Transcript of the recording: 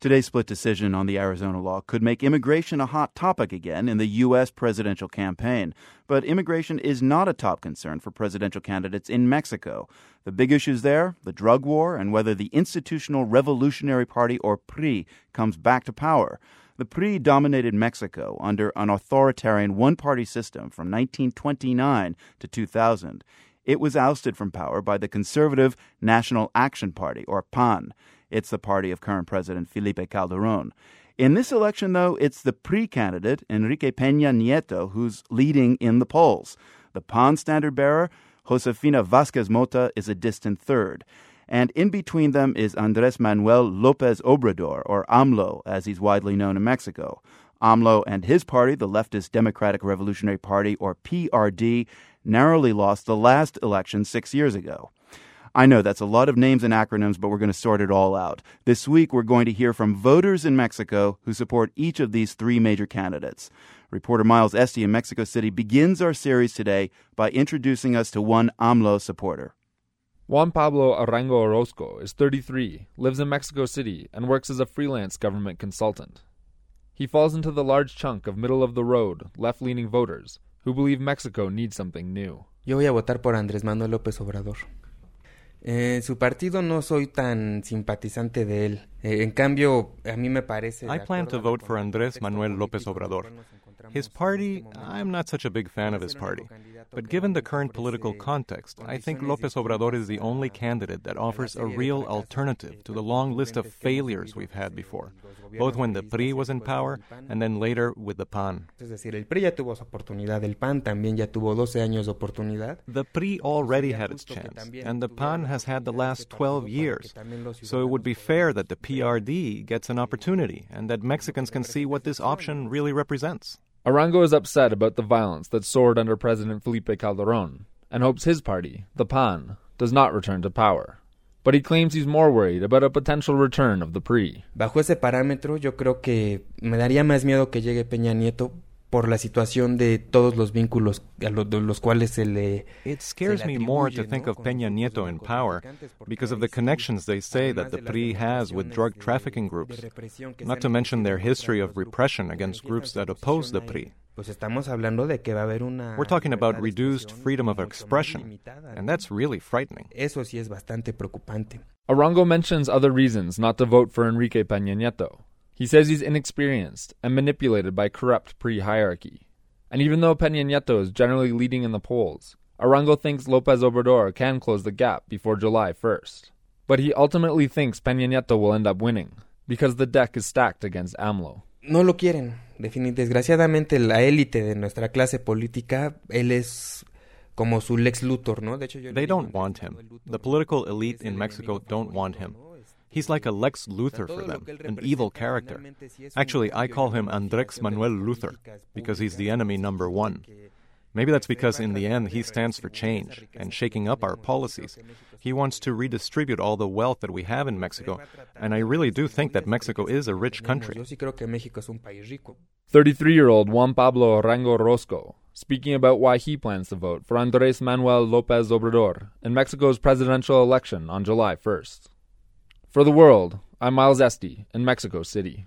Today's split decision on the Arizona law could make immigration a hot topic again in the U.S. presidential campaign. But immigration is not a top concern for presidential candidates in Mexico. The big issues there the drug war and whether the Institutional Revolutionary Party, or PRI, comes back to power. The PRI dominated Mexico under an authoritarian one party system from 1929 to 2000. It was ousted from power by the conservative National Action Party, or PAN. It's the party of current President Felipe Calderon. In this election, though, it's the PRI candidate, Enrique Peña Nieto, who's leading in the polls. The PAN standard bearer, Josefina Vasquez Mota, is a distant third. And in between them is Andres Manuel Lopez Obrador, or AMLO, as he's widely known in Mexico. AMLO and his party, the Leftist Democratic Revolutionary Party, or PRD, narrowly lost the last election six years ago. I know that's a lot of names and acronyms, but we're going to sort it all out. This week, we're going to hear from voters in Mexico who support each of these three major candidates. Reporter Myles Estey in Mexico City begins our series today by introducing us to one AMLO supporter. Juan Pablo Arango Orozco is 33, lives in Mexico City, and works as a freelance government consultant. He falls into the large chunk of middle of the road, left leaning voters who believe Mexico needs something new. Yo voy a votar por Andrés Manuel López Obrador. Eh, su partido no soy tan simpatizante de él. Eh, en cambio, a mí me parece. I plan to vote for Andrés Manuel López Obrador. His party, I'm not such a big fan of his party. But given the current political context, I think López Obrador is the only candidate that offers a real alternative to the long list of failures we've had before, both when the PRI was in power and then later with the PAN. The PRI already had its chance, and the PAN has had the last 12 years. So it would be fair that the PRD gets an opportunity and that Mexicans can see what this option really represents. Arango is upset about the violence that soared under President Felipe Calderon and hopes his party, the PAN, does not return to power. But he claims he's more worried about a potential return of the PRI. Bajo ese parámetro, yo creo que me daría más miedo que llegue Peña Nieto por la situación de todos los vínculos a los cuales se le It scares me more to think of Peña Nieto in power because of the connections they say that the PRI has with drug trafficking groups, not to mention their history of repression against groups that oppose the PRI. Pues estamos hablando de que va a haber una We're talking about reduced freedom of expression, and that's really frightening. Eso sí es bastante preocupante. Arango mentions other reasons not to vote for Enrique Peña Nieto. He says he's inexperienced and manipulated by corrupt PRI-hierarchy. And even though Peña Nieto is generally leading in the polls, Arango thinks Lopez Obrador can close the gap before July 1st. But he ultimately thinks Peña Nieto will end up winning, because the deck is stacked against AMLO. No lo quieren. Desgraciadamente, la élite de nuestra clase política, él es como su Lex Luthor, ¿no? De hecho, yo they don't want him. The political elite in Mexico don't want him. He's like a Lex Luthor for them, an evil character. Actually, I call him Andrés Manuel Luthor because he's the enemy number one. Maybe that's because in the end he stands for change and shaking up our policies. He wants to redistribute all the wealth that we have in Mexico, and I really do think that Mexico is a rich country. 33 year old Juan Pablo Arango Orozco, speaking about why he plans to vote for Andrés Manuel López Obrador in Mexico's presidential election on July 1st. For the world, I'm Myles Estey in Mexico City.